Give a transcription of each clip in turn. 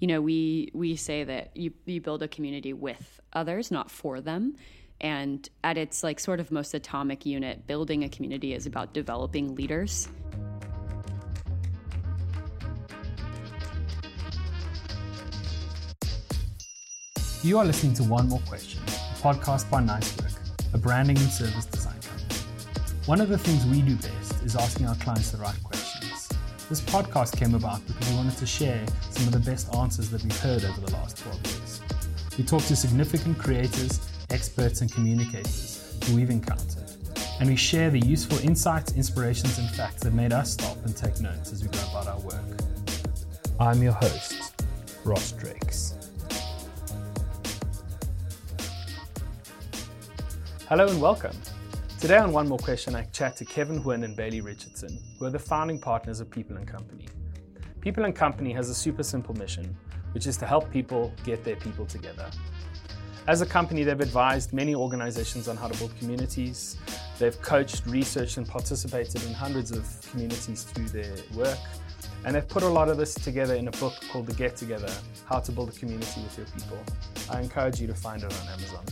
you know, we we say that you you build a community with others, not for them. And at its like sort of most atomic unit, building a community is about developing leaders. You are listening to One More Question, a podcast by Nice Work, a branding and service design company. One of the things we do best is asking our clients the right questions. This podcast came about because we wanted to share some of the best answers that we've heard over the last 12 years. We talked to significant creators, experts, and communicators who we've encountered, and we share the useful insights, inspirations, and facts that made us stop and take notes as we go about our work. I'm your host, Ross Drakes. Hello and welcome. Today on One More Question, I chat to Kevin Huynh and Bailey Richardson, who are the founding partners of People and Company. People and Company has a super simple mission, which is to help people get their people together. As a company, they've advised many organizations on how to build communities. They've coached, researched, and participated in hundreds of communities through their work. And they've put a lot of this together in a book called The Get Together How to Build a Community with Your People. I encourage you to find it on Amazon.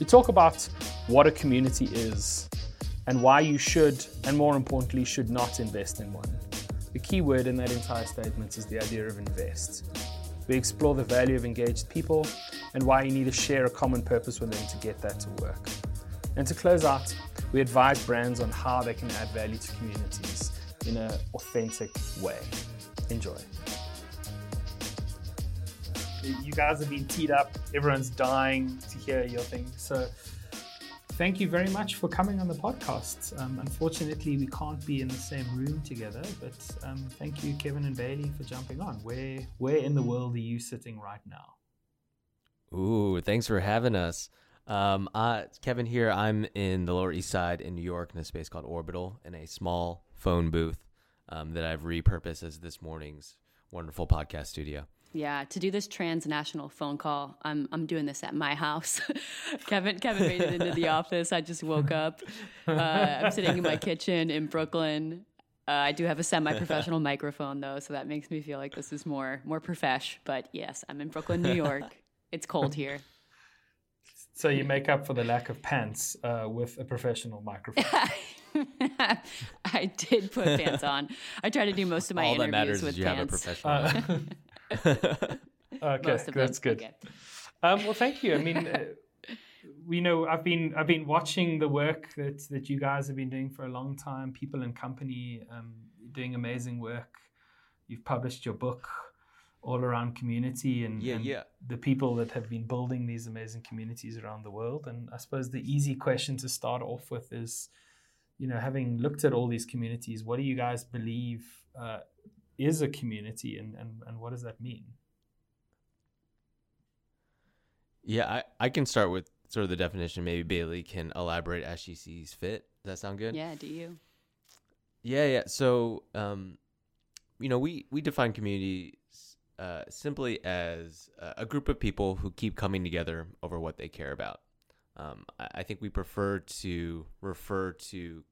We talk about what a community is and why you should, and more importantly, should not invest in one. The key word in that entire statement is the idea of invest. We explore the value of engaged people and why you need to share a common purpose with them to get that to work. And to close out, we advise brands on how they can add value to communities in an authentic way. Enjoy you guys have been teed up. Everyone's dying to hear your thing. So thank you very much for coming on the podcast. Um, unfortunately, we can't be in the same room together, but um, thank you, Kevin and Bailey, for jumping on. Where where in the world are you sitting right now? Ooh, thanks for having us. Um, uh, Kevin here. I'm in the Lower East Side in New York in a space called Orbital in a small phone booth um, that I've repurposed as this morning's wonderful podcast studio. Yeah, to do this transnational phone call, I'm I'm doing this at my house. Kevin Kevin made it into the office. I just woke up. Uh, I'm sitting in my kitchen in Brooklyn. Uh, I do have a semi-professional microphone though, so that makes me feel like this is more more profesh. But yes, I'm in Brooklyn, New York. it's cold here. So you make up for the lack of pants uh, with a professional microphone. I did put pants on. I try to do most of my All interviews that matters with is you pants. have a professional. okay, that's good. Okay. Um, well, thank you. I mean, uh, we know I've been I've been watching the work that that you guys have been doing for a long time. People and company um, doing amazing work. You've published your book all around community and, Yeah, and yeah. the people that have been building these amazing communities around the world. And I suppose the easy question to start off with is, you know, having looked at all these communities, what do you guys believe uh, is a community, and, and and what does that mean? yeah, I, I can start with sort of the definition. Maybe Bailey can elaborate as she sees fit. Does that sound good? Yeah, do you? Yeah, yeah. So, um, you know, we we define communities uh, simply as uh, a group of people who keep coming together over what they care about. Um, I, I think we prefer to refer to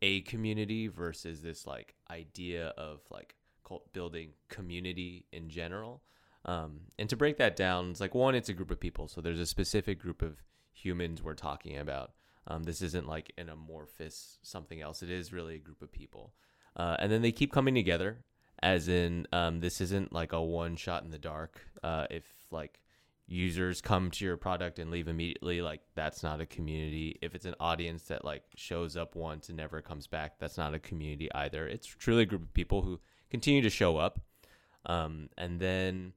a community versus this like idea of like cult building community in general. Um, and to break that down, it's like one, it's a group of people. So there's a specific group of humans we're talking about. Um, this isn't like an amorphous something else. It is really a group of people. Uh, and then they keep coming together, as in um, this isn't like a one shot in the dark. Uh, if like users come to your product and leave immediately, like that's not a community. If it's an audience that like shows up once and never comes back, that's not a community either. It's truly a group of people who continue to show up. Um, and then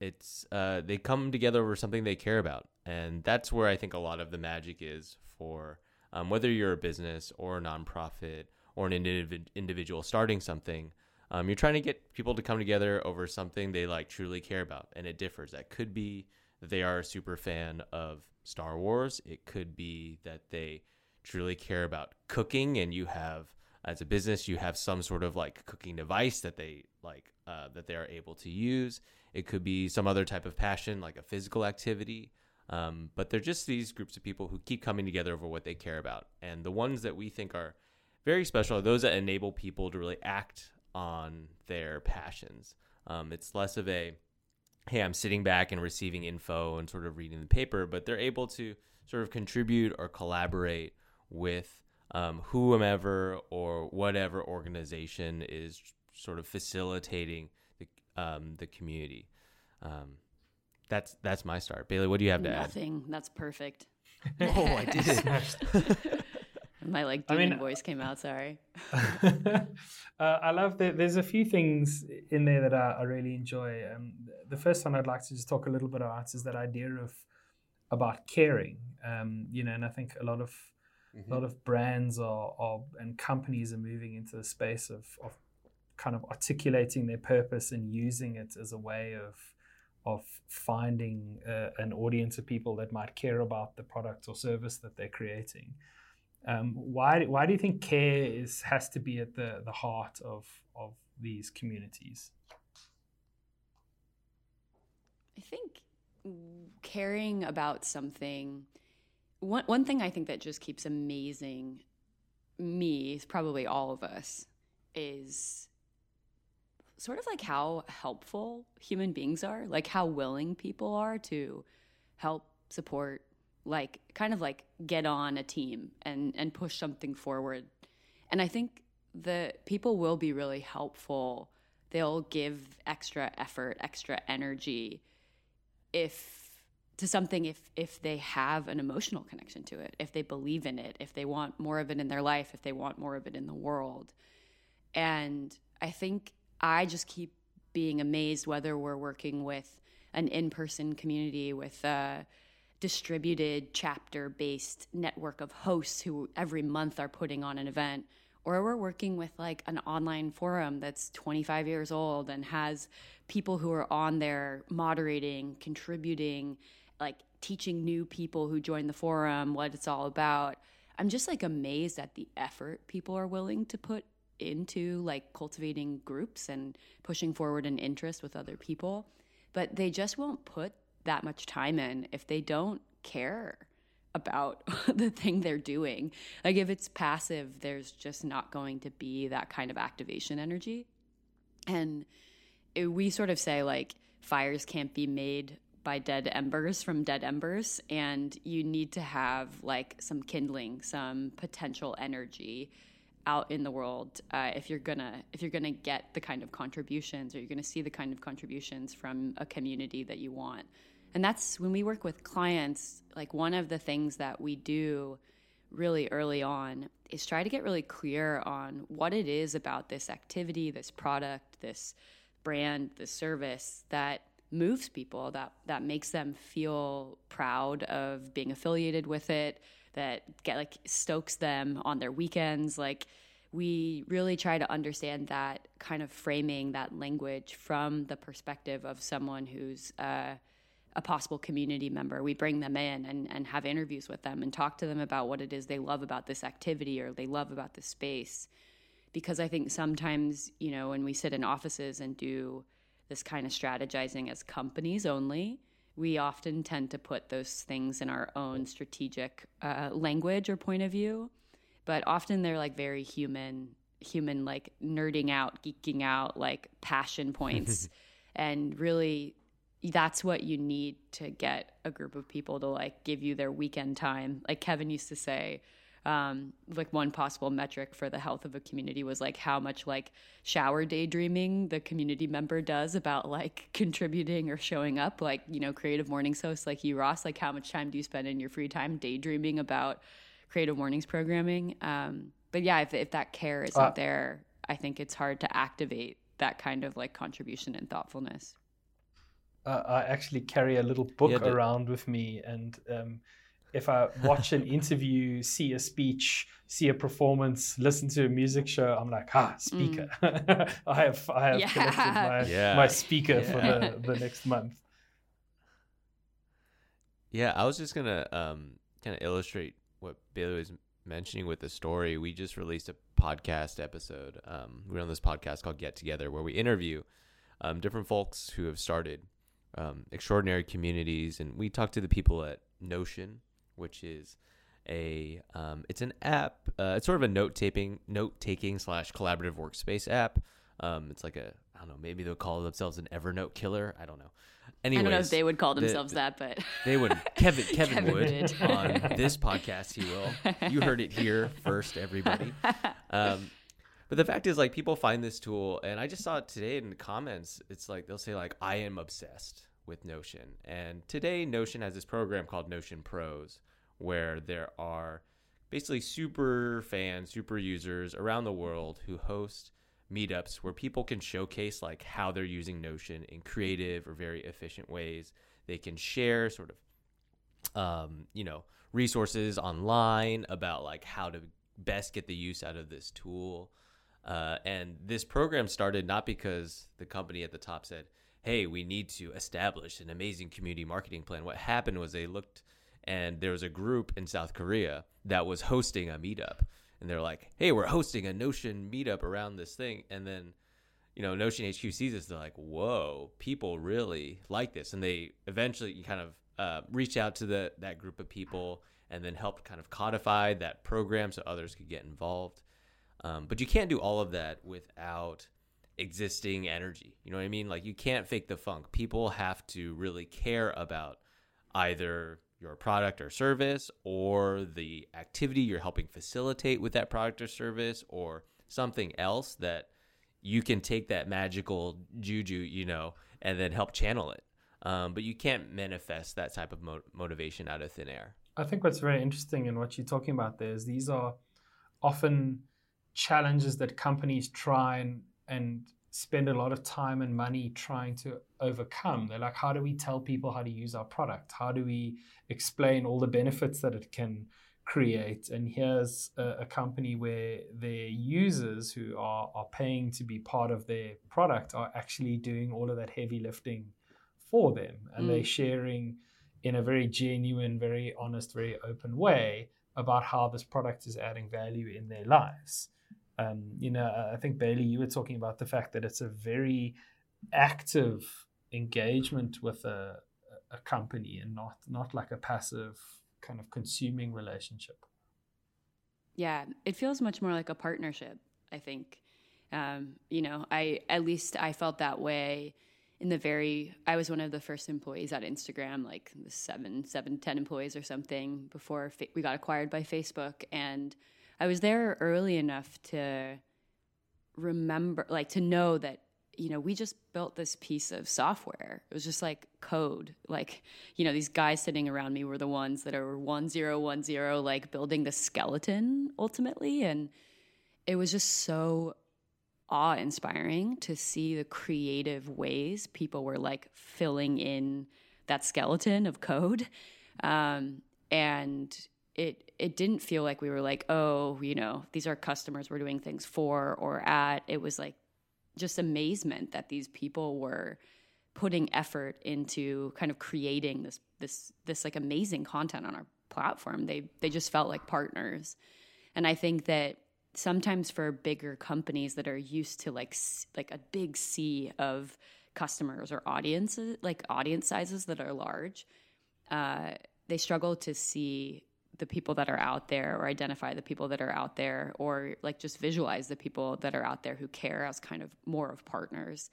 it's uh, they come together over something they care about, and that's where I think a lot of the magic is for um, whether you're a business or a nonprofit or an individ- individual starting something. Um, you're trying to get people to come together over something they like truly care about, and it differs. That could be that they are a super fan of Star Wars. It could be that they truly care about cooking, and you have as a business you have some sort of like cooking device that they like uh, that they are able to use. It could be some other type of passion, like a physical activity. Um, but they're just these groups of people who keep coming together over what they care about. And the ones that we think are very special are those that enable people to really act on their passions. Um, it's less of a hey, I'm sitting back and receiving info and sort of reading the paper, but they're able to sort of contribute or collaborate with um, whomever or whatever organization is sort of facilitating the um, the community. Um, that's that's my start. Bailey, what do you have to add? Nothing. That's perfect. Oh, I did. My like I mean- voice came out. Sorry. uh, I love that. There's a few things in there that I, I really enjoy. Um, the first one I'd like to just talk a little bit about is that idea of about caring. Um, you know, and I think a lot of a lot of brands are, are and companies are moving into the space of, of kind of articulating their purpose and using it as a way of of finding uh, an audience of people that might care about the product or service that they're creating. Um, why why do you think care is has to be at the, the heart of of these communities? I think caring about something. One one thing I think that just keeps amazing me, probably all of us, is sort of like how helpful human beings are, like how willing people are to help support, like kind of like get on a team and and push something forward. And I think the people will be really helpful. They'll give extra effort, extra energy if to something if if they have an emotional connection to it, if they believe in it, if they want more of it in their life, if they want more of it in the world. And I think I just keep being amazed whether we're working with an in-person community with a distributed chapter-based network of hosts who every month are putting on an event or we're working with like an online forum that's 25 years old and has people who are on there moderating, contributing, like teaching new people who join the forum what it's all about. I'm just like amazed at the effort people are willing to put into like cultivating groups and pushing forward an interest with other people. But they just won't put that much time in if they don't care about the thing they're doing. Like if it's passive, there's just not going to be that kind of activation energy. And it, we sort of say like fires can't be made by dead embers from dead embers and you need to have like some kindling, some potential energy out in the world uh, if you're gonna if you're gonna get the kind of contributions or you're gonna see the kind of contributions from a community that you want. And that's when we work with clients like one of the things that we do really early on is try to get really clear on what it is about this activity this product this brand this service that moves people that that makes them feel proud of being affiliated with it that get like stokes them on their weekends like we really try to understand that kind of framing that language from the perspective of someone who's uh, a possible community member. We bring them in and, and have interviews with them and talk to them about what it is they love about this activity or they love about this space. Because I think sometimes, you know, when we sit in offices and do this kind of strategizing as companies only, we often tend to put those things in our own strategic uh, language or point of view. But often they're like very human, human, like nerding out, geeking out, like passion points. and really that's what you need to get a group of people to like give you their weekend time. Like Kevin used to say, um, like one possible metric for the health of a community was like how much like shower daydreaming the community member does about like contributing or showing up. Like you know, creative mornings hosts like you, Ross. Like how much time do you spend in your free time daydreaming about creative mornings programming? Um, but yeah, if if that care isn't Uh, there, I think it's hard to activate that kind of like contribution and thoughtfulness. Uh, I actually carry a little book Yeah, around with me, and um, if I watch an interview, see a speech, see a performance, listen to a music show, I'm like, ah, speaker. I have I have Yeah. collected my Yeah. my speaker for the, the next month. Yeah, I was just gonna um, kind of illustrate what Bailey was mentioning with the story. We just released a podcast episode. Um, we're on this podcast called Get Together, where we interview um, different folks who have started um, extraordinary communities, and we talk to the people at Notion, which is a um, it's an app. Uh, it's sort of a note taping, note taking slash collaborative workspace app. Um, it's like a I don't know. Maybe they'll call themselves an Evernote killer. I don't know. Anyways, I don't know if they would call themselves the- that, but They wouldn't. Kevin Kevin, Kevin would would. on this podcast. He will. You heard it here first, everybody. Um, but the fact is, like, people find this tool, and I just saw it today in the comments. It's like they'll say, like, I am obsessed with Notion, and today Notion has this program called Notion Pros, where there are basically super fans, super users around the world who host meetups where people can showcase like how they're using Notion in creative or very efficient ways. They can share sort of um, you know, resources online about like how to best get the use out of this tool. Uh, and this program started not because the company at the top said, "Hey, we need to establish an amazing community marketing plan." What happened was they looked, and there was a group in South Korea that was hosting a meetup, and they're like, "Hey, we're hosting a Notion meetup around this thing," and then you know, Notion HQ sees this, they're like, whoa, people really like this. And they eventually kind of uh, out to the, that group of people and then helped kind of codify that program so others could get involved. Um, but you can't do all of that without existing energy. You know what I mean? Like, you can't fake the funk. People have to really care about either your product or service or the activity you're helping facilitate with that product or service or something else that you can take that magical juju, you know, and then help channel it. Um, but you can't manifest that type of mo- motivation out of thin air. I think what's very interesting in what you're talking about there is these are often challenges that companies try and, and spend a lot of time and money trying to overcome. They're like, how do we tell people how to use our product? How do we explain all the benefits that it can create? And here's a, a company where their users who are, are paying to be part of their product are actually doing all of that heavy lifting for them. And Mm. they're sharing in a very genuine, very honest, very open way about how this product is adding value in their lives. Um, you know, I think Bailey, you were talking about the fact that it's a very active engagement with a, a company and not not like a passive kind of consuming relationship. yeah, it feels much more like a partnership. I think, um, you know, I at least I felt that way in the very. I was one of the first employees at Instagram, like the seven, seven, ten employees or something before we got acquired by Facebook, and I was there early enough to remember, like, to know that you know we just built this piece of software. It was just like code. Like, you know, these guys sitting around me were the ones that are one zero one zero, like building the skeleton ultimately, and it was just so awe inspiring to see the creative ways people were like filling in that skeleton of code. Um, and it it didn't feel like we were like, oh, you know, these are customers we're doing things for or at. It was like just amazement that these people were putting effort into kind of creating this this this like amazing content on our platform. They they just felt like partners. And I think that sometimes for bigger companies that are used to like like a big sea of customers or audiences like audience sizes that are large uh, they struggle to see the people that are out there or identify the people that are out there or like just visualize the people that are out there who care as kind of more of partners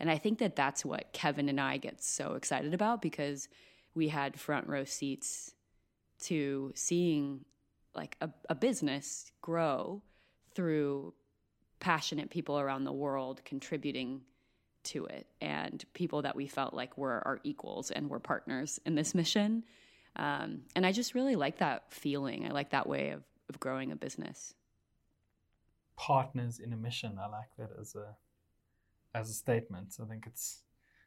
and i think that that's what kevin and i get so excited about because we had front row seats to seeing like a, a business grow through passionate people around the world contributing to it and people that we felt like were our equals and were partners in this mission. Um, and I just really like that feeling. I like that way of, of growing a business. Partners in a mission. I like that as a as a statement. I think it's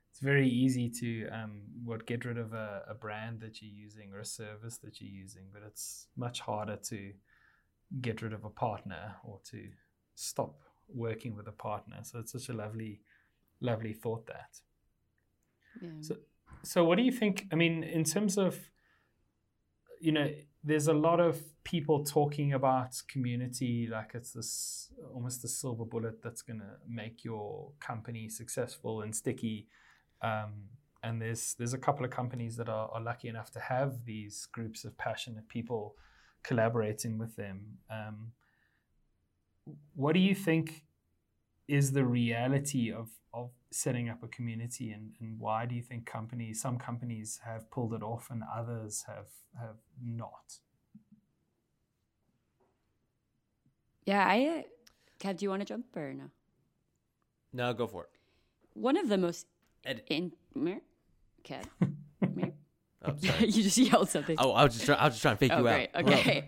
it's very easy to um, what get rid of a, a brand that you're using or a service that you're using, but it's much harder to get rid of a partner or to stop working with a partner. So it's such a lovely, lovely thought that. Yeah. So, so what do you think? I mean, in terms of, you know, there's a lot of people talking about community like it's this almost the silver bullet that's going to make your company successful and sticky. Um, and there's there's a couple of companies that are, are lucky enough to have these groups of passionate people collaborating with them. Um, what do you think is the reality of of setting up a community and, and why do you think companies some companies have pulled it off and others have have not Yeah, I. Kev, do you want to jump or no? No, go for it. One of the most Ed- in Mir? Kev, Mir? Oh, sorry. you just yelled something. oh, I was just trying. I was just trying to fake Oh, you great. out. Okay.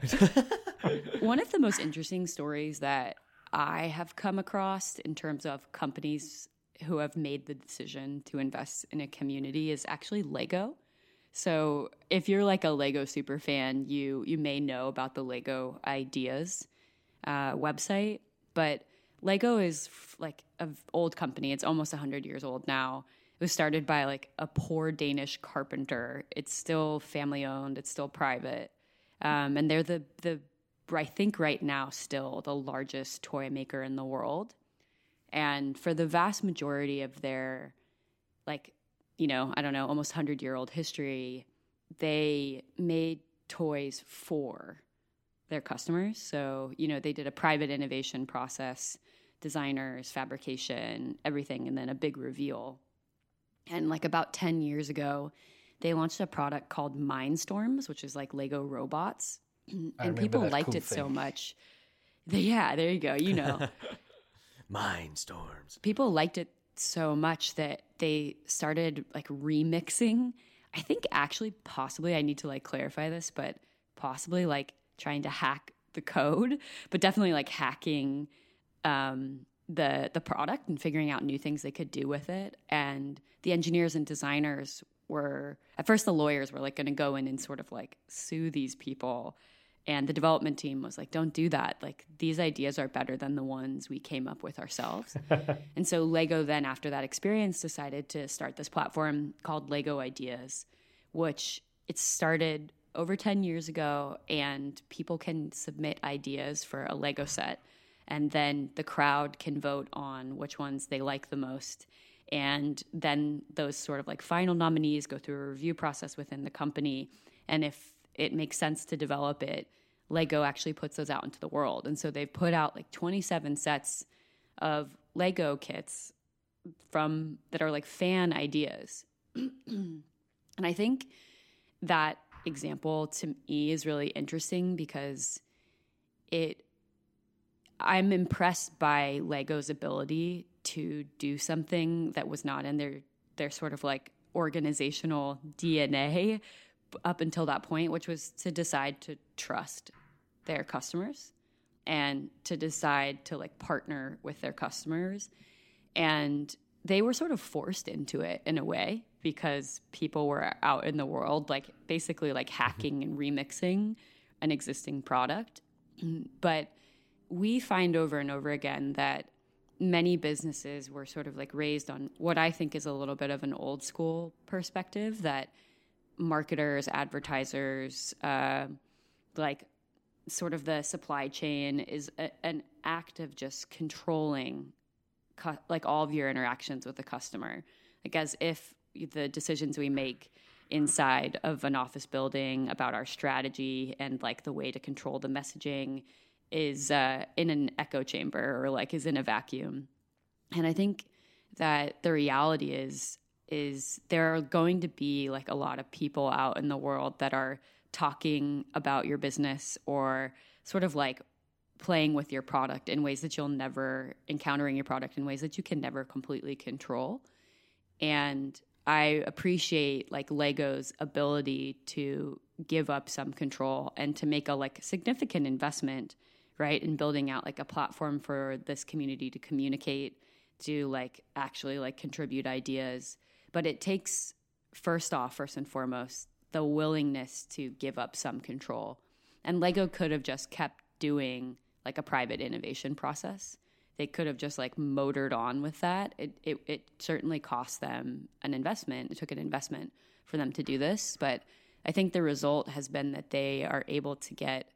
One of the most interesting stories that I have come across in terms of companies who have made the decision to invest in a community is actually Lego. So, if you're like a Lego super fan, you you may know about the Lego Ideas uh, website, but Lego is f- like an old company. It's almost 100 years old now. It was started by like a poor Danish carpenter. It's still family owned. It's still private, um, and they're the the I think right now still the largest toy maker in the world. And for the vast majority of their like you know I don't know almost 100 year old history, they made toys for their customers. So, you know, they did a private innovation process, designers, fabrication, everything, and then a big reveal. And like about 10 years ago, they launched a product called Mindstorms, which is like Lego robots. And people liked cool it so much. They- yeah, there you go. You know, Mind storms. people liked it so much that they started like remixing. I think actually, possibly, I need to like clarify this, but possibly like trying to hack the code, but definitely like hacking um, the the product and figuring out new things they could do with it. And the engineers and designers were at first the lawyers were like going to go in and sort of like sue these people. And the development team was like, don't do that. Like, these ideas are better than the ones we came up with ourselves. and so, Lego then, after that experience, decided to start this platform called Lego Ideas, which it started over 10 years ago. And people can submit ideas for a Lego set. And then the crowd can vote on which ones they like the most. And then those sort of like final nominees go through a review process within the company. And if it makes sense to develop it, Lego actually puts those out into the world. And so they've put out like 27 sets of Lego kits from that are like fan ideas. and I think that example to me is really interesting because it I'm impressed by Lego's ability to do something that was not in their their sort of like organizational DNA up until that point, which was to decide to trust their customers and to decide to like partner with their customers. And they were sort of forced into it in a way because people were out in the world, like basically like mm-hmm. hacking and remixing an existing product. But we find over and over again that many businesses were sort of like raised on what I think is a little bit of an old school perspective that marketers, advertisers, uh, like sort of the supply chain is a, an act of just controlling cu- like all of your interactions with the customer. Like as if the decisions we make inside of an office building about our strategy and like the way to control the messaging is uh, in an echo chamber or like is in a vacuum. And I think that the reality is is there are going to be like a lot of people out in the world that are talking about your business or sort of like playing with your product in ways that you'll never encountering your product in ways that you can never completely control. And I appreciate like Lego's ability to give up some control and to make a like significant investment, right, in building out like a platform for this community to communicate, to like actually like contribute ideas. But it takes first off, first and foremost, the willingness to give up some control. And Lego could have just kept doing like a private innovation process they could have just like motored on with that. It, it it certainly cost them an investment. It took an investment for them to do this, but I think the result has been that they are able to get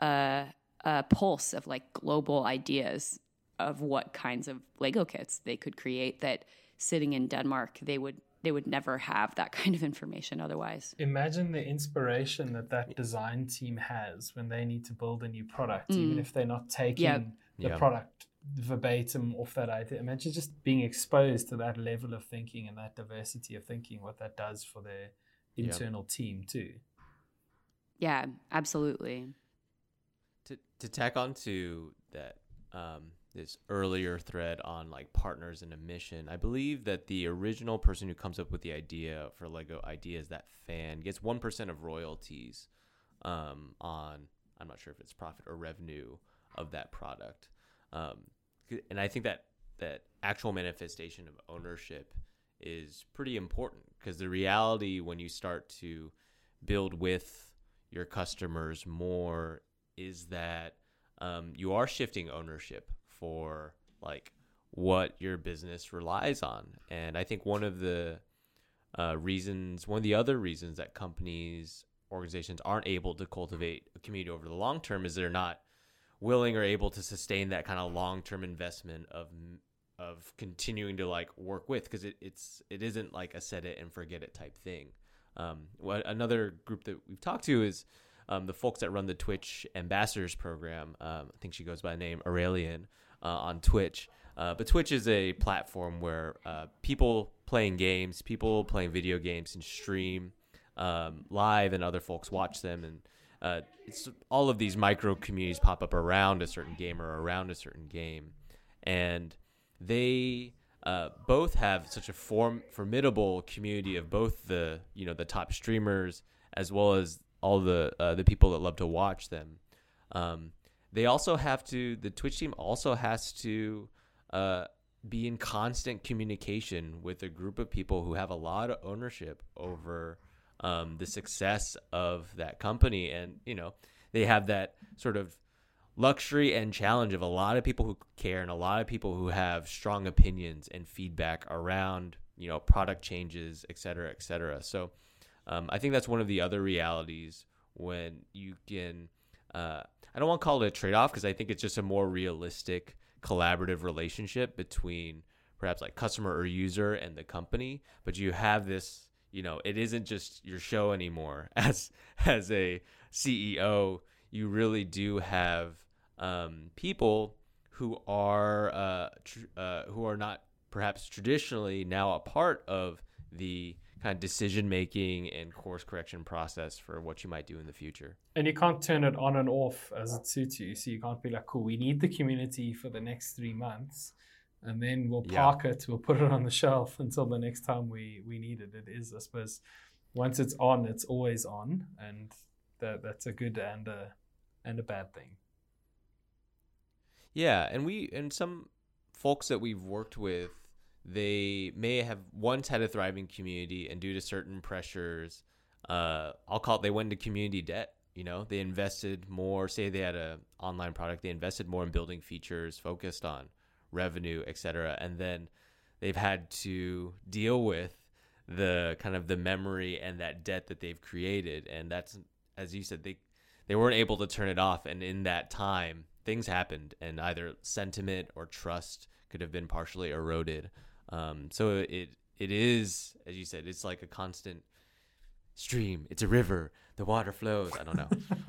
a, a pulse of like global ideas of what kinds of Lego kits they could create that sitting in Denmark they would they would never have that kind of information otherwise. Imagine the inspiration that that design team has when they need to build a new product, even if they're not taking Yep. the Yeah. product verbatim off that idea. Imagine just being exposed to that level of thinking and that diversity of thinking, what that does for their internal yeah. team too. Yeah, absolutely. To to tack on to that um, this earlier thread on like partners in a mission, I believe that the original person who comes up with the idea for Lego Ideas, that fan, gets one percent of royalties um, on I'm not sure if it's profit or revenue of that product. Um, and I think that that actual manifestation of ownership is pretty important because the reality when you start to build with your customers more is that um, you are shifting ownership for like what your business relies on. And I think one of the uh, reasons, one of the other reasons that companies, organizations aren't able to cultivate a community over the long term is they're not willing or able to sustain that kind of long term investment of of continuing to like work with because it, it's it isn't like a set it and forget it type thing. Um, what another group that we've talked to is um, the folks that run the Twitch ambassadors program. Um, I think she goes by the name Aurelian on Twitch. Uh, but Twitch is a platform where uh, people playing games, people playing video games, and stream um, live, and other folks watch them. And uh, it's all of these micro communities pop up around a certain game or around a certain game, and they uh, both have such a form formidable community of both the you know the top streamers as well as all the uh, the people that love to watch them. Um, they also have to the Twitch team also has to uh, be in constant communication with a group of people who have a lot of ownership over um, the success of that company, and you know they have that sort of luxury and challenge of a lot of people who care and a lot of people who have strong opinions and feedback around you know product changes, et cetera, et cetera. So um, I think that's one of the other realities when you can. Uh, I don't want to call it a trade off because I think it's just a more realistic collaborative relationship between perhaps like customer or user and the company, but you have this you know it isn't just your show anymore. As as a ceo you really do have um, people who are uh, tr- uh, who are not perhaps traditionally now a part of the kind of decision making and course correction process for what you might do in the future. And you can't turn it on and off as it suits you. So you can't be like, cool, we need the community for the next three months and then we'll park yeah. it, we'll put it on the shelf until the next time we, we need it. It is, I suppose, once it's on, it's always on, and that that's a good and a and a bad thing. Yeah, and we and some folks that we've worked with, they may have once had a thriving community, and due to certain pressures, uh, I'll call it they went into community debt. You know, they invested more. Say they had a online product, they invested more in building features focused on revenue, et cetera. And then they've had to deal with the kind of the memory and that debt that they've created. And that's, as you said, they, they weren't able to turn it off. And in that time, things happened and either sentiment or trust could have been partially eroded. Um, so it, it is, as you said, it's like a constant stream. It's a river. The water flows. I don't know.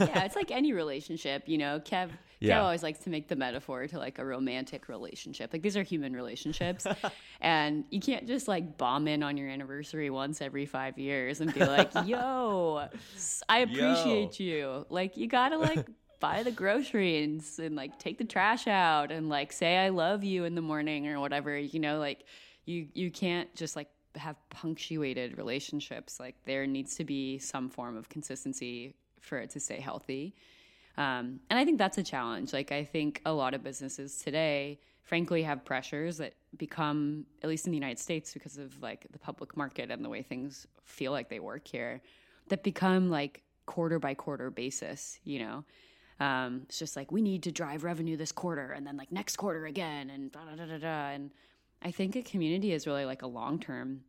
yeah, it's like any relationship, you know. Kev, yeah. Kev always likes to make the metaphor to like a romantic relationship. Like these are human relationships, and you can't just like bomb in on your anniversary once every five years and be like, "Yo, I appreciate Yo. you." Like you gotta like buy the groceries and like take the trash out and like say I love you in the morning or whatever. You know, like you you can't just like have punctuated relationships. Like there needs to be some form of consistency for it to stay healthy. Um, and I think that's a challenge. Like I think a lot of businesses today, frankly, have pressures that become, at least in the United States, because of like the public market and the way things feel like they work here, that become like quarter by quarter basis. You know, um, it's just like we need to drive revenue this quarter, and then like next quarter again, and da da da da da. And I think a community is really like a long term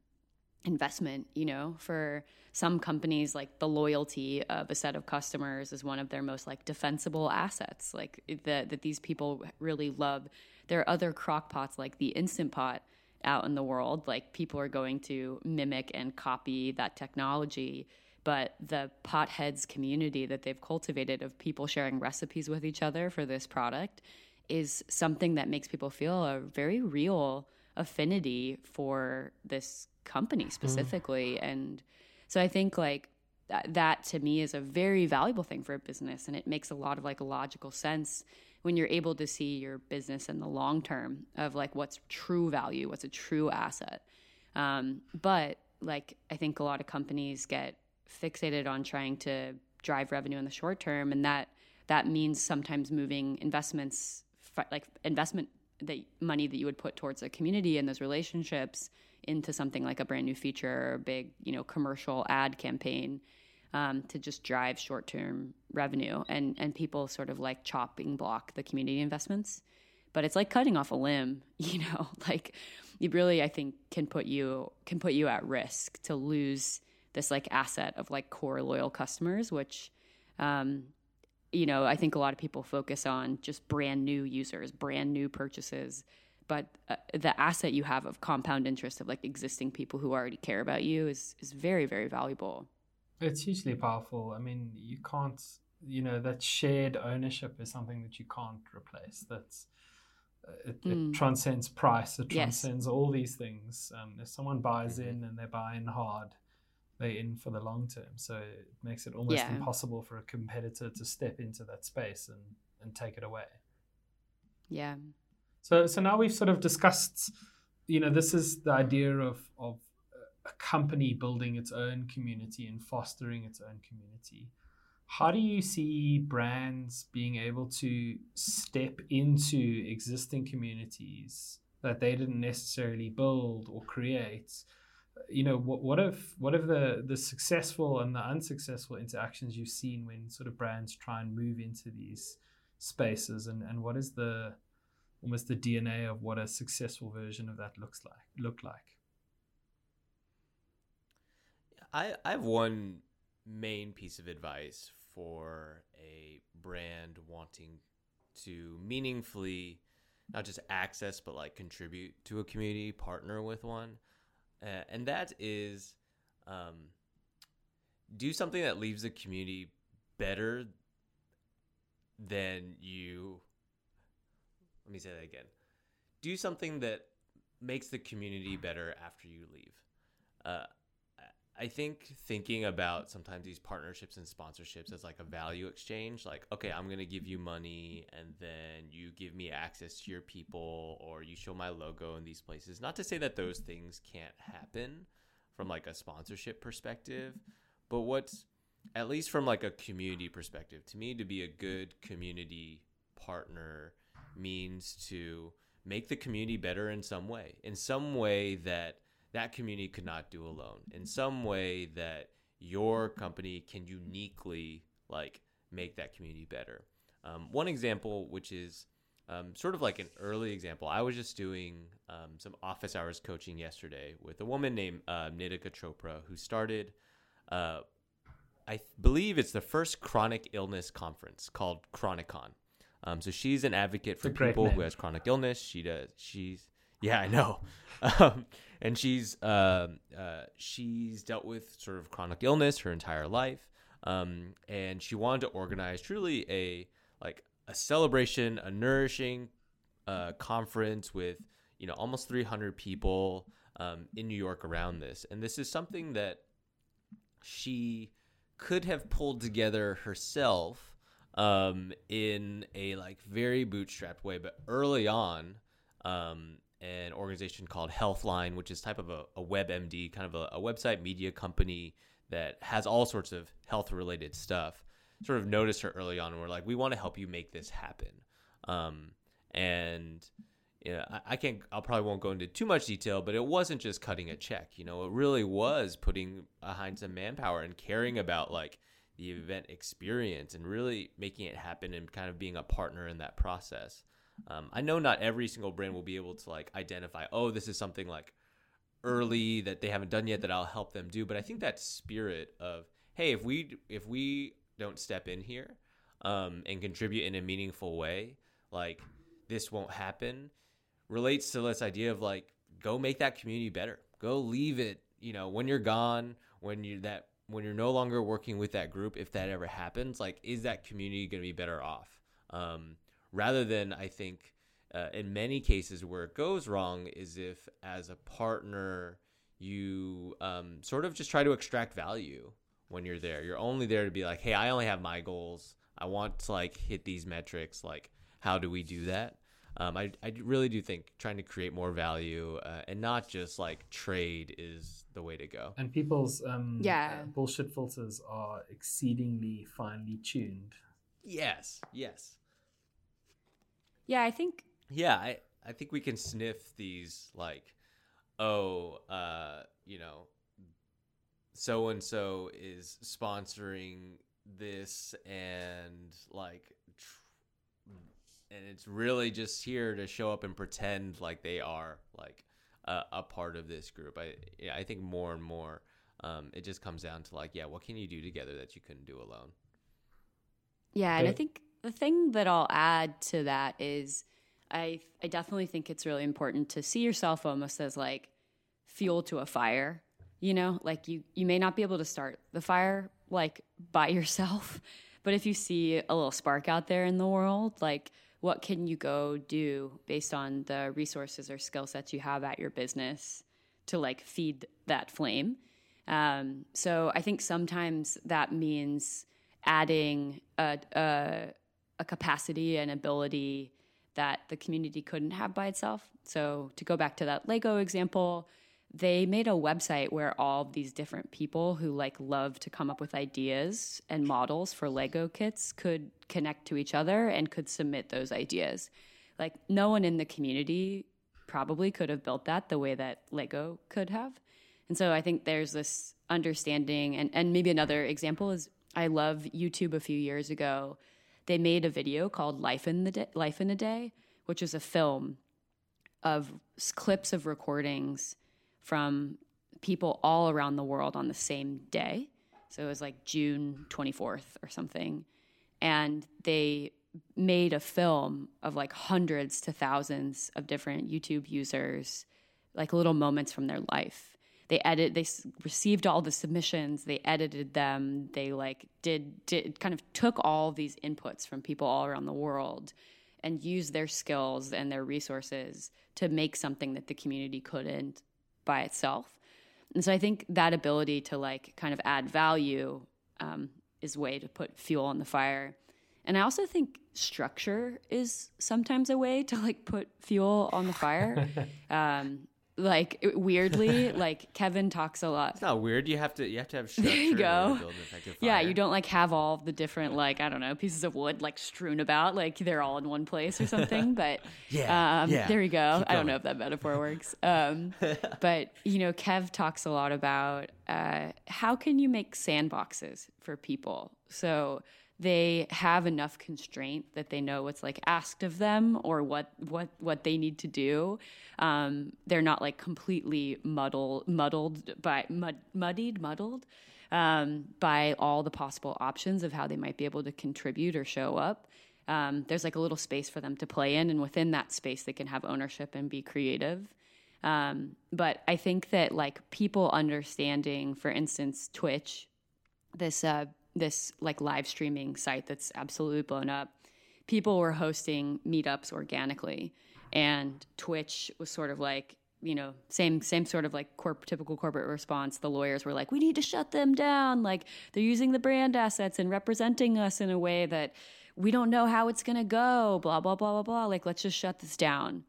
investment, you know, for some companies like the loyalty of a set of customers is one of their most like defensible assets. Like that that these people really love. There are other crock pots like the instant pot out in the world. Like people are going to mimic and copy that technology. But the potheads community that they've cultivated of people sharing recipes with each other for this product is something that makes people feel a very real affinity for this company specifically. Mm. And so I think like that, that to me is a very valuable thing for a business. And it makes a lot of like logical sense when you're able to see your business in the long term of like what's true value, what's a true asset. Um, but like I think a lot of companies get fixated on trying to drive revenue in the short term, and that that means sometimes moving investments like investment that money that you would put towards a community and those relationships into something like a brand new feature or a big you know commercial ad campaign um, to just drive short term revenue. And and people sort of like chopping block the community investments. But it's like cutting off a limb you know like it really i think can put you can put you at risk to lose this like asset of like core loyal customers which um, you know i think a lot of people focus on just brand new users brand new purchases but uh, the asset you have of compound interest of like existing people who already care about you is is very very valuable it's hugely powerful i mean you can't you know that shared ownership is something that you can't replace that's uh, it, mm. it, transcends price it transcends yes. all these things um, if someone buys mm-hmm. in and they're buying hard they're in for the long term. So it makes it almost yeah. impossible for a competitor to step into that space and and take it away. Yeah. So so now we've sort of discussed you know this is the idea of of a company building its own community and fostering its own community. How do you see brands being able to step into existing communities that they didn't necessarily build or create you know what, what if what if the the successful and the unsuccessful interactions you've seen when sort of brands try and move into these spaces and and what is the almost the dna of what a successful version of that looks like look like? I i have one main piece of advice for a brand wanting to meaningfully not just access but like contribute to a community, partner with one, uh, and that is um, do something that leaves the community better than you. Let me say that again. Do something that makes the community better after you leave. Uh, I think thinking about sometimes these partnerships and sponsorships as like a value exchange, like, okay, I'm going to give you money and then you give me access to your people or you show my logo in these places. Not to say that those things can't happen from like a sponsorship perspective, but what's at least from like a community perspective, to me, to be a good community partner means to make the community better in some way, in some way that that community could not do alone. In some way that your company can uniquely like make that community better. Um, one example which is um, sort of like an early example i was just doing um, some office hours coaching yesterday with a woman named uh, nitika chopra who started uh, i believe it's the first chronic illness conference called chronicon. Um, so she's an advocate for people who has chronic illness. She does she's yeah i know. Um, and she's uh, uh, she's dealt with sort of chronic illness her entire life, um, and she wanted to organize truly a like a celebration, a nourishing uh, conference with you know almost 300 people um, in New York around this, and this is something that she could have pulled together herself um, in a like very bootstrapped way, but early on, um, an organization called Healthline, which is type of a, a WebMD, kind of a, a, website media company that has all sorts of health related stuff. Sort of noticed her early on, and we're like, we want to help you make this happen. Um, and you know, I, I can't, I probably won't go into too much detail, but it wasn't just cutting a check. You know, it really was putting behind some manpower and caring about like the event experience and really making it happen and kind of being a partner in that process. Um, I know not every single brand will be able to like identify, oh, this is something like early that they haven't done yet that I'll help them do. But I think that spirit of, hey, if we if we don't step in here um, and contribute in a meaningful way, like this won't happen, relates to this idea of like go make that community better. Go leave it, you know, when you're gone, when you that when you're no longer working with that group, if that ever happens, like is that community going to be better off? Um, rather than I think uh, in many cases where it goes wrong is if as a partner you um, sort of just try to extract value when you're there. You're only there to be like, hey, I only have my goals. I want to like hit these metrics. Like, how do we do that? Um, I, I really do think trying to create more value uh, and not just like trade is the way to go. And people's um, Yeah. uh, bullshit filters are exceedingly finely tuned. Yes, yes. Yeah, I think Yeah, I, I think we can sniff these like, oh, uh, you know, so and so is sponsoring this and like tr- and it's really just here to show up and pretend like they are like a, a part of this group. I yeah, I think more and more um, it just comes down to like, yeah, what can you do together that you couldn't do alone? Yeah, and I think the thing that I'll add to that is I I definitely think it's really important to see yourself almost as like fuel to a fire. You know, like you you may not be able to start the fire like by yourself, but if you see a little spark out there in the world, like what can you go do based on the resources or skill sets you have at your business to like feed that flame? Um, so I think sometimes that means adding a, a, a capacity and ability that the community couldn't have by itself. So to go back to that Lego example, they made a website where all these different people who like love to come up with ideas and models for Lego kits could connect to each other and could submit those ideas. Like no one in the community probably could have built that the way that Lego could have. And so I think there's this understanding and, and maybe another example is I love YouTube a few years ago. They made a video called Life in the Day, Life in a Day, which is a film of clips of recordings from people all around the world on the same day. So it was like June 24th or something. And they made a film of like hundreds to thousands of different YouTube users, like little moments from their life. They edit, they received all the submissions, they edited them, they like did, did kind of took all these inputs from people all around the world and used their skills and their resources to make something that the community couldn't by itself. And so I think that ability to like kind of add value um, is way to put fuel on the fire. And I also think structure is sometimes a way to like put fuel on the fire. um, like weirdly, like Kevin talks a lot. It's not weird. You have to you have to have structure you go. build an effective Yeah, you don't like have all the different like I don't know pieces of wood like strewn about like they're all in one place or something. But Yeah, um, yeah. there you go. Keep I don't going. know if that metaphor works. Um, but you know, Kev talks a lot about uh, how can you make sandboxes for people so they have enough constraint that they know what's like asked of them or what what what they need to do. Um, they're not like completely muddled muddled by mud, muddied muddled um, by all the possible options of how they might be able to contribute or show up. Um, there's like a little space for them to play in, and within that space, they can have ownership and be creative. Um, but I think that like people understanding, for instance, Twitch, this uh, this like live streaming site that's absolutely blown up. People were hosting meetups organically, and Twitch was sort of like you know same same sort of like corp- typical corporate response. The lawyers were like, we need to shut them down. Like they're using the brand assets and representing us in a way that we don't know how it's gonna go. Blah blah blah blah blah. Like let's just shut this down.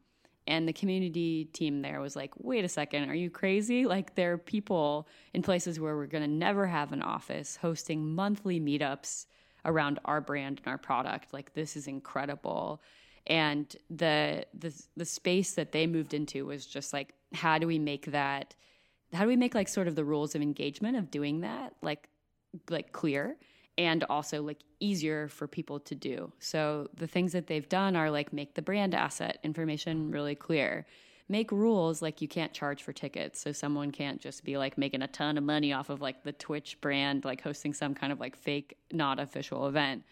And the community team there was like, wait a second, are you crazy? Like, there are people in places where we're going to never have an office hosting monthly meetups around our brand and our product. Like, this is incredible. And the, the, the space that they moved into was just like, how do we make that? How do we make like sort of the rules of engagement of doing that like like clear? And also like easier for people to do. So the things that they've done are like make the brand asset information really clear. Make rules like you can't charge for tickets. So someone can't just be like making a ton of money off of like the Twitch brand, like hosting some kind of like fake, not official event.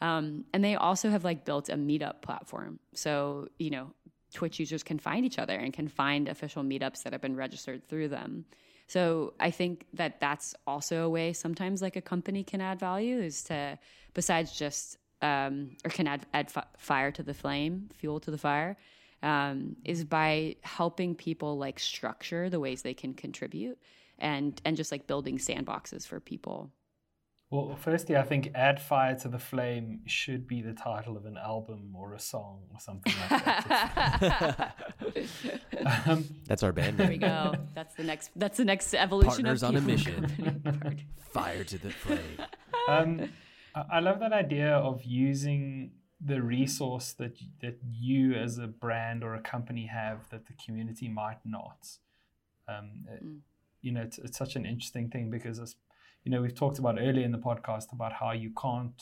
Um, and they also have like built a meetup platform. So, you know, Twitch users can find each other and can find official meetups that have been registered through them. So I think that that's also a way sometimes like a company can add value is to besides just um, or can add, add fi- fire to the flame, fuel to the fire, um, is by helping people like structure the ways they can contribute and and just like building sandboxes for people. Well, firstly, I think "Add Fire to the Flame" should be the title of an album or a song or something like that. um, that's our band. name. There we go. That's the next. That's the next evolution Partners of on a mission. Fire to the flame. Um, I love that idea of using the resource that that you as a brand or a company have that the community might not. Um, mm. You know, it's, it's such an interesting thing because as you know, we've talked about earlier in the podcast about how you can't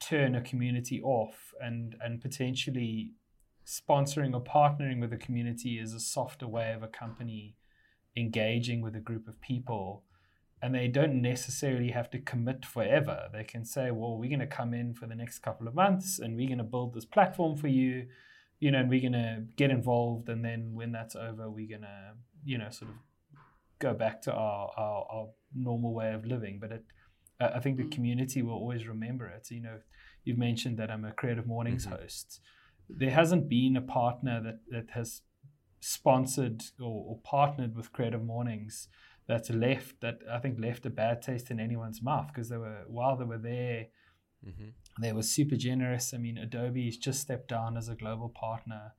turn a community off and and potentially sponsoring or partnering with a community is a softer way of a company engaging with a group of people. And they don't necessarily have to commit forever. They can say well we're going to come in for the next couple of months and we're going to build this platform for you you know and we're going to get involved. And then when that's over we're going to you know sort of go back to our, our, our normal way of living. But it, I think the mm. community will always remember it. You know, you've mentioned that I'm a Creative Mornings mm-hmm. host. There hasn't been a partner that, that has sponsored or, or, partnered with Creative Mornings that's left that I think left a bad taste in anyone's mouth because they were while they were there, mm-hmm. they were super generous. I mean, Adobe's just stepped down as a global partner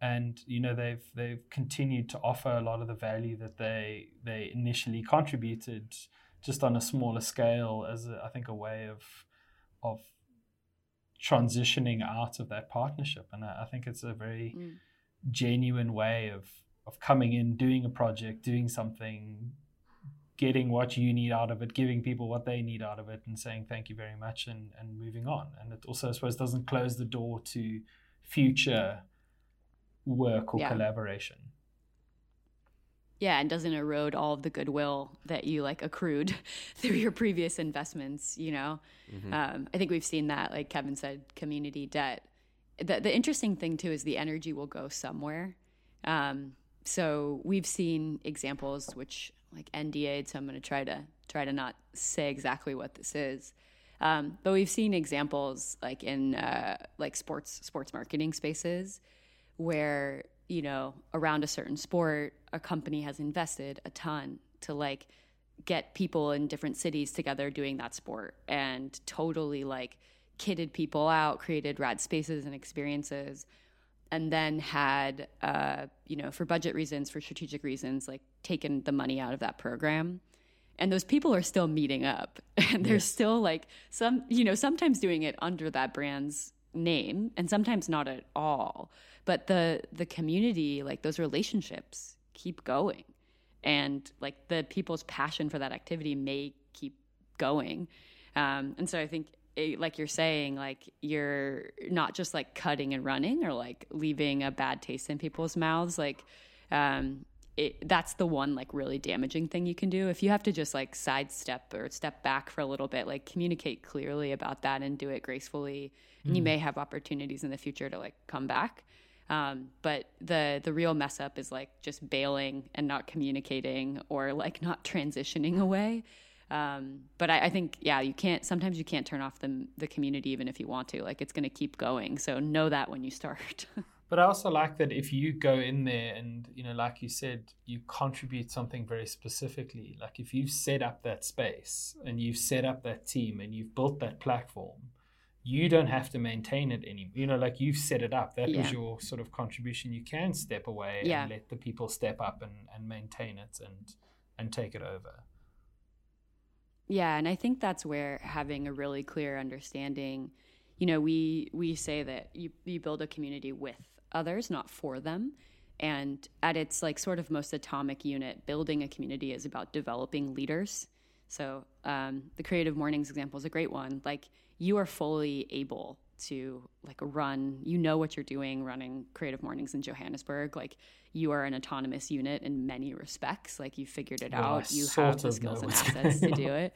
and you know they've they've continued to offer a lot of the value that they they initially contributed just on a smaller scale as a, I think a way of of transitioning out of that partnership and I, I think it's a very mm. genuine way of of coming in doing a project doing something getting what you need out of it giving people what they need out of it and saying thank you very much and and moving on and it also I suppose doesn't close the door to future work or yeah. collaboration. Yeah, and doesn't erode all of the goodwill that you like accrued through your previous investments. You know, mm-hmm. um, I think we've seen that. Like Kevin said, community debt. The the interesting thing too is the energy will go somewhere. Um, so we've seen examples which like NDA. So I'm going to try to try to not say exactly what this is. Um, but we've seen examples like in uh, like sports sports marketing spaces where you know around a certain sport a company has invested a ton to like get people in different cities together doing that sport and totally like kitted people out created rad spaces and experiences and then had uh, you know for budget reasons for strategic reasons like taken the money out of that program and those people are still meeting up and they're yes. still like some you know sometimes doing it under that brand's name and sometimes not at all but the the community like those relationships keep going. And like the people's passion for that activity may keep going. Um, and so i think it, like you're saying like you're not just like cutting and running or like leaving a bad taste in people's mouths like um, it, that's the one like really damaging thing you can do if you have to just like sidestep or step back for a little bit like communicate clearly about that and do it gracefully and mm. you may have opportunities in the future to like come back um, but the the real mess up is like just bailing and not communicating or like not transitioning away. Um, but I, I, think yeah, you can't. Sometimes you can't turn off the the community even if you want to. Like it's going to keep going. So know that when you start. but I also like that if you go in there and you know, like you said, you contribute something very specifically. Like if you've set up that space and you've set up that team and you've built that platform you don't have to maintain it anymore. You know, like you've set it up. That yeah. was your sort of contribution. You can step away yeah. and let the people step up and, and maintain it and and take it over. Yeah, and I think that's where having a really clear understanding, you know, we we say that you, you build a community with others, not for them. And at its like sort of most atomic unit, building a community is about developing leaders. So um, the creative mornings example is a great one. Like you are fully able to like run you know what you're doing running creative mornings in johannesburg. Like you are an autonomous unit in many respects. Like you figured it well, out. I you have the skills and assets to do it.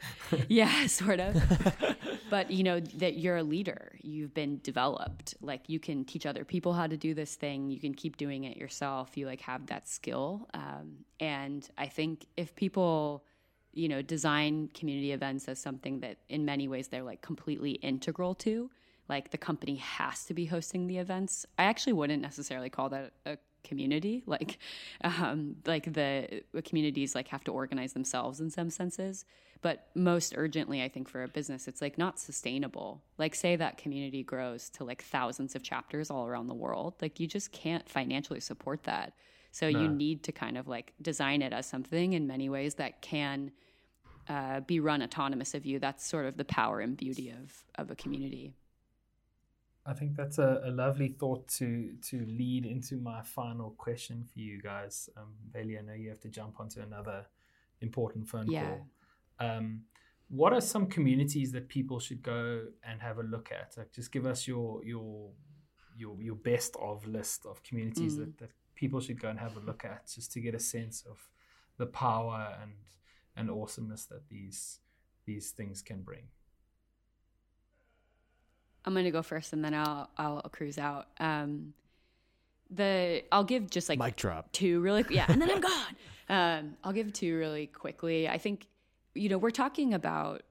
yeah sort of. But you know that you're a leader. You've been developed. Like you can teach other people how to do this thing. You can keep doing it yourself. You like have that skill. Um, and i think if people you know, design community events as something that in many ways they're like completely integral to. Like the company has to be hosting the events. I actually wouldn't necessarily call that a community. Like, um, like the, communities like have to organize themselves in some senses. But most urgently, I think for a business, it's like not sustainable. Like, say that community grows to like thousands of chapters all around the world. Like, you just can't financially support that. So no. you need to kind of like design it as something in many ways that can uh, be run autonomous of you. That's sort of the power and beauty of of a community. I think that's a, a lovely thought to to lead into my final question for you guys. Um, Bailey, I know you have to jump onto another important phone yeah. call. Um, what are some communities that people should go and have a look at? Like, just give us your your your your best of list of communities mm. that, that people should go and have a look at just to get a sense of the power and and awesomeness that these these things can bring. I'm gonna go first, and then I'll I'll cruise out. Um, the I'll give just like mic drop two really yeah, and then I'm gone. Um, I'll give two really quickly. I think you know we're talking about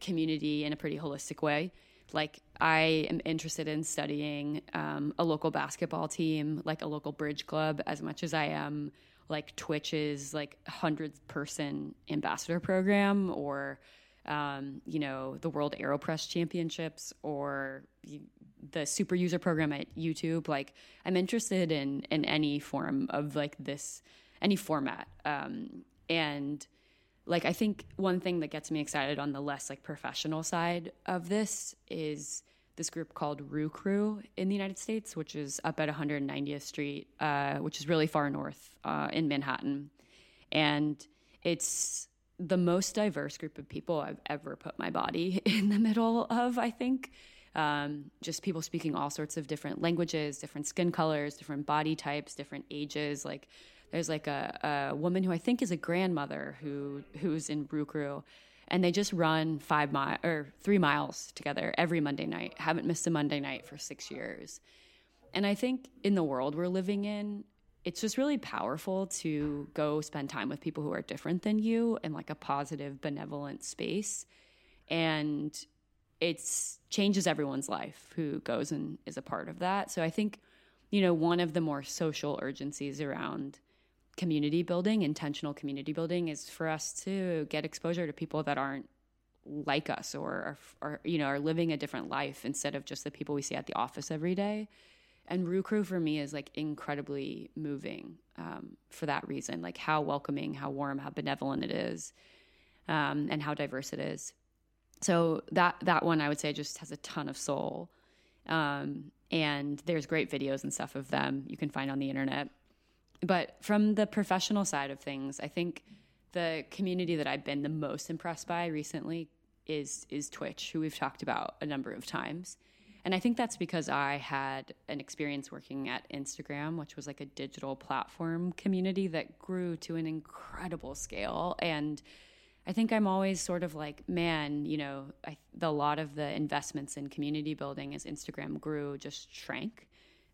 community in a pretty holistic way like I am interested in studying um, a local basketball team, like a local bridge club, as much as I am like Twitch's like hundred person ambassador program, or um, you know the World Aeropress Championships, or the super user program at YouTube. Like I'm interested in in any form of like this, any format, um, and like I think one thing that gets me excited on the less like professional side of this is this group called Rue Crew in the United States, which is up at 190th Street, uh, which is really far north uh, in Manhattan, and it's the most diverse group of people I've ever put my body in the middle of. I think. Um, just people speaking all sorts of different languages, different skin colors, different body types, different ages. Like there's like a, a woman who I think is a grandmother who who's in Crew, and they just run five mile or three miles together every Monday night. Haven't missed a Monday night for six years, and I think in the world we're living in, it's just really powerful to go spend time with people who are different than you in like a positive, benevolent space, and it changes everyone's life who goes and is a part of that. So I think, you know, one of the more social urgencies around community building, intentional community building, is for us to get exposure to people that aren't like us or are, are, you know are living a different life instead of just the people we see at the office every day. And Crew for me is like incredibly moving um, for that reason, like how welcoming, how warm, how benevolent it is, um, and how diverse it is. So that that one I would say just has a ton of soul. Um, and there's great videos and stuff of them you can find on the internet but from the professional side of things, I think the community that I've been the most impressed by recently is is Twitch, who we've talked about a number of times. And I think that's because I had an experience working at Instagram, which was like a digital platform community that grew to an incredible scale. And I think I'm always sort of like, man, you know, I, the, a lot of the investments in community building as Instagram grew just shrank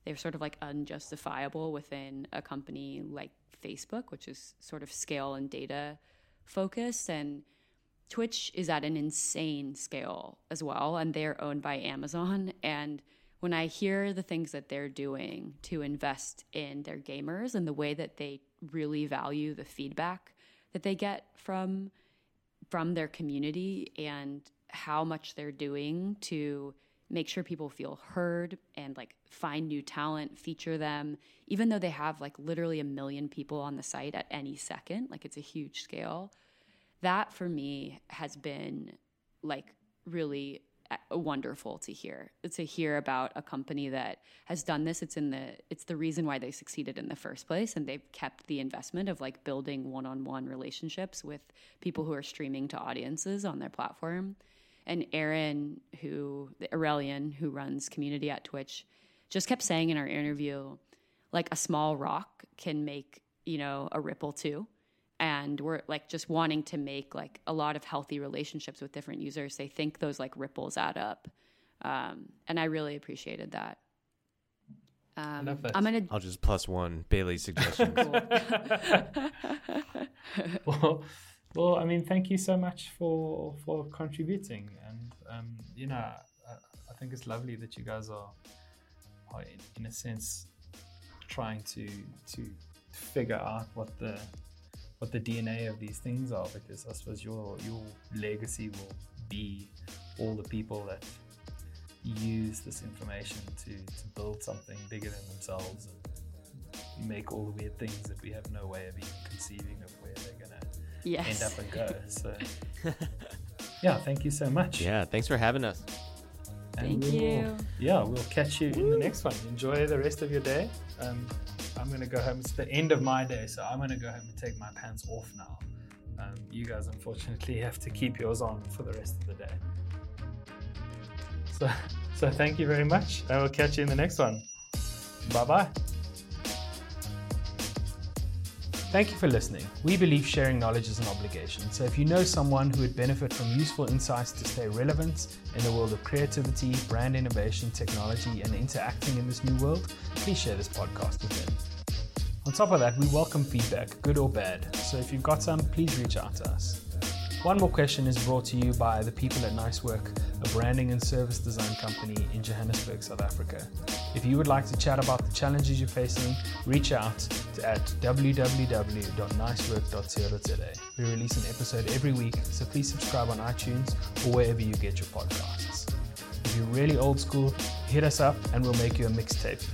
they're sort of like unjustifiable within a company like Facebook, which is sort of scale and data focused. And Twitch is at an insane scale as well. And they're owned by Amazon. And when I hear the things that they're doing to invest in their gamers and the way that they really value the feedback that they get from from their community and how much they're doing to make sure people feel heard and like find new talent, feature them, even though they have like literally a million people on the site at any second, like it's a huge scale. That for me has been like really uh, wonderful to hear to hear about a company that has done this. It's in the it's the reason why they succeeded in the first place and they've kept the investment of like building one-on-one relationships with people who are streaming to audiences on their platform. And Aaron, who the Aurelian, who runs community at Twitch, just kept saying in our interview, like a small rock can make you know a ripple too, and we're like just wanting to make like a lot of healthy relationships with different users. They think those like ripples add up, um, and I really appreciated that. Um, I'm gonna. I'll just plus one Bailey's suggestion. well, Well, I mean, thank you so much for for contributing, and um, you know, I, I think it's lovely that you guys are, are in, in a sense, trying to to figure out what the what the DNA of these things are, because I suppose your your legacy will be all the people that use this information to, to build something bigger than themselves and make all the weird things that we have no way of even conceiving of where they're gonna Yes. end up and go. So yeah, thank you so much. Yeah, thanks for having us. And Thank we will- you. yeah, we'll catch you in the next one. Enjoy the rest of your day. Um, I'm gonna go home. It's the end of my day, so I'm gonna go home and take my pants off now. Um, you guys, unfortunately, have to keep yours on for the rest of the day. So, so thank you very much. I will catch you in the next one. Bye bye. Thank you for listening. We believe sharing knowledge is an obligation, so if you know someone who would benefit from useful insights to stay relevant in the world of creativity, brand innovation, technology, and interacting in this new world, please share this podcast with them. On top of that, we welcome feedback, good or bad, so if you've got some, please reach out to us. One More Question is brought to you by the people at Nice Work, a branding and service design company in Johannesburg, South Africa. If you would like to chat about the challenges you're facing, reach out at www.nicework.co.za. Today. We release an episode every week, so please subscribe on iTunes or wherever you get your podcasts. If you're really old school, hit us up and we'll make you a mixtape.